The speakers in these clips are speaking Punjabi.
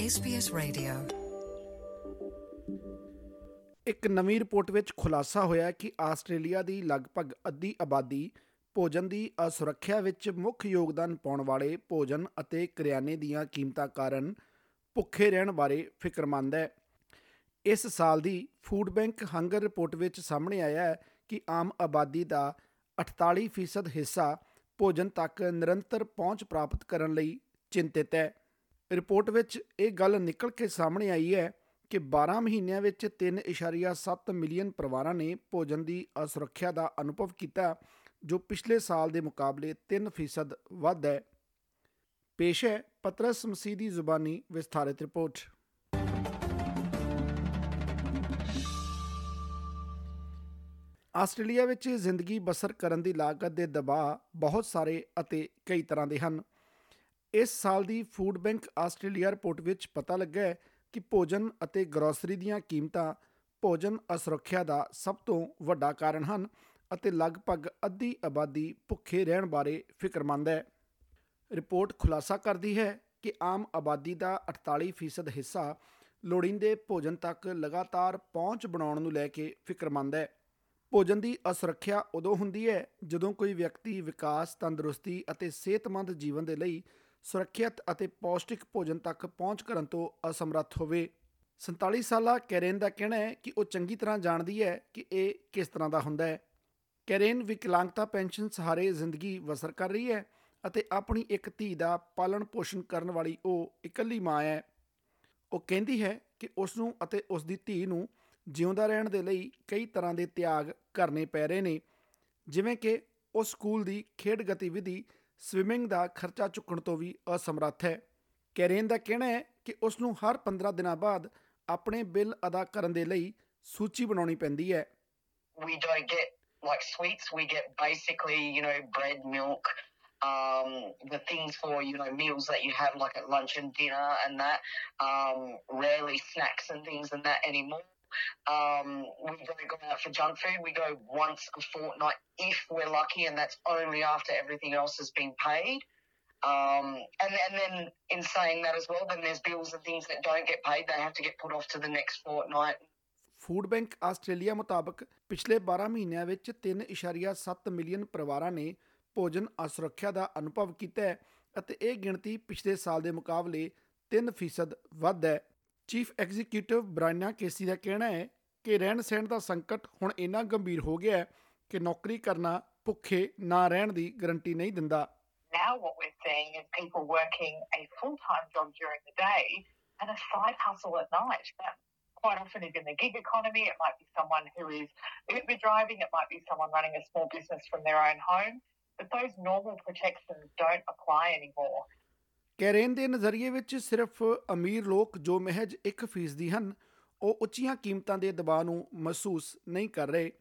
SBS Radio. ਇੱਕ ਨਵੀਂ ਰਿਪੋਰਟ ਵਿੱਚ ਖੁਲਾਸਾ ਹੋਇਆ ਹੈ ਕਿ ਆਸਟ੍ਰੇਲੀਆ ਦੀ ਲਗਭਗ ਅੱਧੀ ਆਬਾਦੀ ਭੋਜਨ ਦੀ ਅਸੁਰੱਖਿਆ ਵਿੱਚ ਮੁੱਖ ਯੋਗਦਾਨ ਪਾਉਣ ਵਾਲੇ ਭੋਜਨ ਅਤੇ ਕਰਿਆਨੇ ਦੀਆਂ ਕੀਮਤਾਂ ਕਾਰਨ ਭੁੱਖੇ ਰਹਿਣ ਬਾਰੇ ਫਿਕਰਮੰਦ ਹੈ। ਇਸ ਸਾਲ ਦੀ ਫੂਡ ਬੈਂਕ ਹੰਗਰ ਰਿਪੋਰਟ ਵਿੱਚ ਸਾਹਮਣੇ ਆਇਆ ਹੈ ਕਿ ਆਮ ਆਬਾਦੀ ਦਾ 48% ਹਿੱਸਾ ਭੋਜਨ ਤੱਕ ਨਿਰੰਤਰ ਪਹੁੰਚ ਪ੍ਰਾਪਤ ਕਰਨ ਲਈ ਚਿੰਤਿਤ ਹੈ। ਰਿਪੋਰਟ ਵਿੱਚ ਇਹ ਗੱਲ ਨਿਕਲ ਕੇ ਸਾਹਮਣੇ ਆਈ ਹੈ ਕਿ 12 ਮਹੀਨਿਆਂ ਵਿੱਚ 3.7 ਮਿਲੀਅਨ ਪਰਿਵਾਰਾਂ ਨੇ ਭੋਜਨ ਦੀ ਅਸੁਰੱਖਿਆ ਦਾ ਅਨੁਭਵ ਕੀਤਾ, ਜੋ ਪਿਛਲੇ ਸਾਲ ਦੇ ਮੁਕਾਬਲੇ 3% ਵੱਧ ਹੈ। ਪੇਸ਼ ਹੈ ਪਤਰਸ ਮਸੀਹ ਦੀ ਜ਼ੁਬਾਨੀ ਵਿਸਥਾਰਿਤ ਰਿਪੋਰਟ। ਆਸਟ੍ਰੇਲੀਆ ਵਿੱਚ ਜ਼ਿੰਦਗੀ ਬਸਰ ਕਰਨ ਦੀ ਲਾਗਤ ਦੇ ਦਬਾਅ ਬਹੁਤ ਸਾਰੇ ਅਤੇ ਕਈ ਤਰ੍ਹਾਂ ਦੇ ਹਨ। ਇਸ ਸਾਲ ਦੀ ਫੂਡ ਬੈਂਕ ਆਸਟ੍ਰੇਲੀਆ ਰਿਪੋਰਟ ਵਿੱਚ ਪਤਾ ਲੱਗਾ ਹੈ ਕਿ ਭੋਜਨ ਅਤੇ ਗਰੋਸਰੀ ਦੀਆਂ ਕੀਮਤਾਂ ਭੋਜਨ ਅਸੁਰੱਖਿਆ ਦਾ ਸਭ ਤੋਂ ਵੱਡਾ ਕਾਰਨ ਹਨ ਅਤੇ ਲਗਭਗ ਅੱਧੀ ਆਬਾਦੀ ਭੁੱਖੇ ਰਹਿਣ ਬਾਰੇ ਫਿਕਰਮੰਦ ਹੈ। ਰਿਪੋਰਟ ਖੁਲਾਸਾ ਕਰਦੀ ਹੈ ਕਿ ਆਮ ਆਬਾਦੀ ਦਾ 48% ਹਿੱਸਾ ਲੋੜੀਂਦੇ ਭੋਜਨ ਤੱਕ ਲਗਾਤਾਰ ਪਹੁੰਚ ਬਣਾਉਣ ਨੂੰ ਲੈ ਕੇ ਫਿਕਰਮੰਦ ਹੈ। ਭੋਜਨ ਦੀ ਅਸੁਰੱਖਿਆ ਉਦੋਂ ਹੁੰਦੀ ਹੈ ਜਦੋਂ ਕੋਈ ਵਿਅਕਤੀ ਵਿਕਾਸ, ਤੰਦਰੁਸਤੀ ਅਤੇ ਸਿਹਤਮੰਦ ਜੀਵਨ ਦੇ ਲਈ ਸੁਰੱਖਿਅਤ ਅਤੇ ਪੌਸ਼ਟਿਕ ਭੋਜਨ ਤੱਕ ਪਹੁੰਚ ਕਰਨ ਤੋਂ ਅਸਮਰੱਥ ਹੋਵੇ। 47 ਸਾਲਾ ਕੈਰੇਨ ਦਾ ਕਹਿਣਾ ਹੈ ਕਿ ਉਹ ਚੰਗੀ ਤਰ੍ਹਾਂ ਜਾਣਦੀ ਹੈ ਕਿ ਇਹ ਕਿਸ ਤਰ੍ਹਾਂ ਦਾ ਹੁੰਦਾ ਹੈ। ਕੈਰੇਨ ਵਿਕਲਾਂਗਤਾ ਪੈਨਸ਼ਨ ਸਹਾਰੇ ਜ਼ਿੰਦਗੀ ਬਸਰ ਕਰ ਰਹੀ ਹੈ ਅਤੇ ਆਪਣੀ ਇੱਕ ਧੀ ਦਾ ਪਾਲਣ ਪੋਸ਼ਣ ਕਰਨ ਵਾਲੀ ਉਹ ਇਕੱਲੀ ਮਾਂ ਹੈ। ਉਹ ਕਹਿੰਦੀ ਹੈ ਕਿ ਉਸ ਨੂੰ ਅਤੇ ਉਸ ਦੀ ਧੀ ਨੂੰ ਜਿਉਂਦਾ ਰਹਿਣ ਦੇ ਲਈ ਕਈ ਤਰ੍ਹਾਂ ਦੇ ਤਿਆਗ ਕਰਨੇ ਪੈ ਰਹੇ ਨੇ। ਜਿਵੇਂ ਕਿ ਉਹ ਸਕੂਲ ਦੀ ਖੇਡ ਗਤੀਵਿਧੀ ਸਵਿਮਿੰਗ ਦਾ ਖਰਚਾ ਚੁੱਕਣ ਤੋਂ ਵੀ ਅਸਮਰੱਥ ਹੈ ਕੈਰੇਨ ਦਾ ਕਹਿਣਾ ਹੈ ਕਿ ਉਸ ਨੂੰ ਹਰ 15 ਦਿਨਾਂ ਬਾਅਦ ਆਪਣੇ ਬਿੱਲ ਅਦਾ ਕਰਨ ਦੇ ਲਈ ਸੂਚੀ ਬਣਾਉਣੀ ਪੈਂਦੀ ਹੈ we don't get like sweets. We get basically, you know, bread, milk, um, the things for, you know, meals that you have like at lunch and dinner and that. Um, rarely snacks and things and that anymore. Um, we don't go out for junk food. We go once a fortnight if we're lucky, and that's only after everything else has been paid. Um, and, and then in saying that as well, then there's bills and things that don't get paid. They have to get put off to the next fortnight. Food bank Australia ਮੁਤਾਬਕ ਪਿਛਲੇ 12 ਮਹੀਨਿਆਂ ਵਿੱਚ 3.7 ਮਿਲੀਅਨ ਪਰਿਵਾਰਾਂ ਨੇ ਭੋਜਨ ਅਸੁਰੱਖਿਆ ਦਾ ਅਨੁਭਵ ਕੀਤਾ ਹੈ ਅਤੇ ਇਹ ਗਿਣਤੀ ਪਿਛਲੇ ਸਾਲ ਦੇ ਮੁਕਾਬਲੇ 3% ਵੱਧ ਹੈ ਚੀਫ ਐਗਜ਼ੀਕਿਊਟਿਵ ਬ੍ਰਾਇਨਾ ਕੇਸੀ ਦਾ ਕਹਿਣਾ ਹੈ ਕਿ ਰਹਿਣ ਸਹਿਣ ਦਾ ਸੰਕਟ ਹੁਣ ਇੰਨਾ ਗੰਭੀਰ ਹੋ ਗਿਆ ਹੈ ਕਿ ਨੌਕਰੀ ਕਰਨਾ ਭੁੱਖੇ ਨਾ ਰਹਿਣ ਦੀ ਗਾਰੰਟੀ ਨਹੀਂ ਦਿੰਦਾ now what we're seeing is people working a full-time job during the day and a side hustle at night. That quite often is in the gig economy. It might be someone who is Uber driving. It might be someone running a small business from their own home. But those normal protections don't apply anymore. ਕੈਰੇਨ ਦੇ ਨਜ਼ਰੀਏ ਵਿੱਚ ਸਿਰਫ ਅਮੀਰ ਲੋਕ ਜੋ ਮਹਿਜ 1% ਹਨ ਉਹ ਉੱਚੀਆਂ ਕੀਮਤਾਂ ਦੇ ਦਬਾਅ ਨੂੰ ਮਹਿਸੂਸ ਨਹੀਂ ਕਰ ਰਹੇ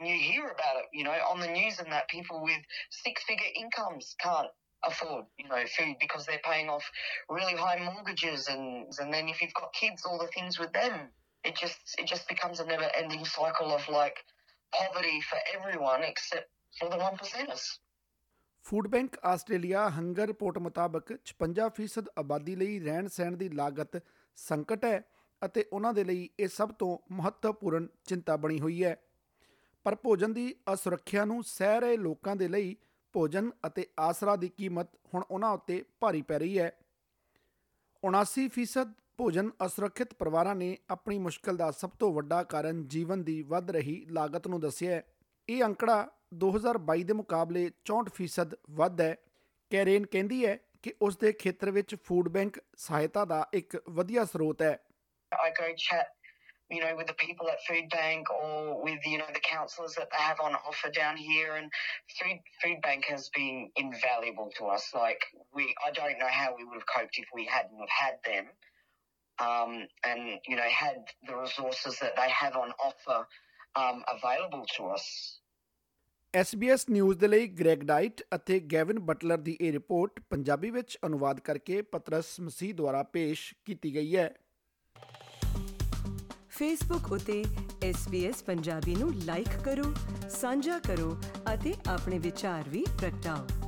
You hear about it, you know, on the news and that people with six-figure incomes can't afford, you know, food because they're paying off really high mortgages and and then if you've got kids, all the things with them. It just it just becomes a never-ending cycle of like poverty for everyone except for the one percenters. Food bank Australia hunger report ਮੁਤਾਬਕ 56% ਆਬਾਦੀ ਲਈ ਰਹਿਣ ਸਹਿਣ ਦੀ ਲਾਗਤ ਸੰਕਟ ਹੈ ਅਤੇ ਉਹਨਾਂ ਦੇ ਲਈ ਇਹ ਸਭ ਤੋਂ ਮਹੱਤਵਪੂਰਨ ਚਿੰਤਾ ਬਣੀ ਹੋਈ ਹੈ। ਪਰ ਭੋਜਨ ਦੀ ਅਸੁਰੱਖਿਆ ਨੂੰ ਸਹਿ ਰਹੇ ਲੋਕਾਂ ਦੇ ਲਈ ਭੋਜਨ ਅਤੇ ਆਸਰਾ ਦੀ ਕੀਮਤ ਹੁਣ ਉਹਨਾਂ ਉੱਤੇ ਭਾਰੀ ਪੈ ਰਹੀ ਹੈ। 79% ਭੋਜਨ ਅਸੁਰੱਖਿਅਤ ਪਰਿਵਾਰਾਂ ਨੇ ਆਪਣੀ ਮੁਸ਼ਕਲ ਦਾ ਸਭ ਤੋਂ ਵੱਡਾ ਕਾਰਨ ਜੀਵਨ ਦੀ ਵੱਧ ਰਹੀ ਲਾਗਤ ਨੂੰ ਦੱਸਿਆ ਹੈ। ਇਹ ਅੰਕੜਾ 2022 ਦੇ ਮੁਕਾਬਲੇ 64% ਵੱਧ ਹੈ ਕੈਰੇਨ ਕਹਿੰਦੀ ਹੈ ਕਿ ਉਸ ਦੇ ਖੇਤਰ ਵਿੱਚ ਫੂਡ ਬੈਂਕ ਸਹਾਇਤਾ ਦਾ ਇੱਕ ਵਧੀਆ ਸਰੋਤ ਹੈ I go chat, you know, with the people at Food Bank or with, you know, the counsellors that they have on offer down here. And Food, Food Bank has been invaluable to us. Like, we, I don't know how we would have coped if we hadn't have had them. Um, and, you know, had the resources that they have on offer um, available to us. SBS news ਦੇ ਲਈ ਗ੍ਰੈਗ ਡਾਈਟ ਅਤੇ ਗੈਵਿਨ ਬਟਲਰ ਦੀ ਇਹ ਰਿਪੋਰਟ ਪੰਜਾਬੀ ਵਿੱਚ ਅਨੁਵਾਦ ਕਰਕੇ ਪਤਰਸ ਮਸੀਹ ਦੁਆਰਾ ਪੇਸ਼ ਕੀਤੀ ਗਈ ਹੈ। ਫੇਸਬੁੱਕ ਉਤੇ SBS ਪੰਜਾਬੀ ਨੂੰ ਲਾਈਕ ਕਰੋ, ਸਾਂਝਾ ਕਰੋ ਅਤੇ ਆਪਣੇ ਵਿਚਾਰ ਵੀ ਪ੍ਰਗਟਾਓ।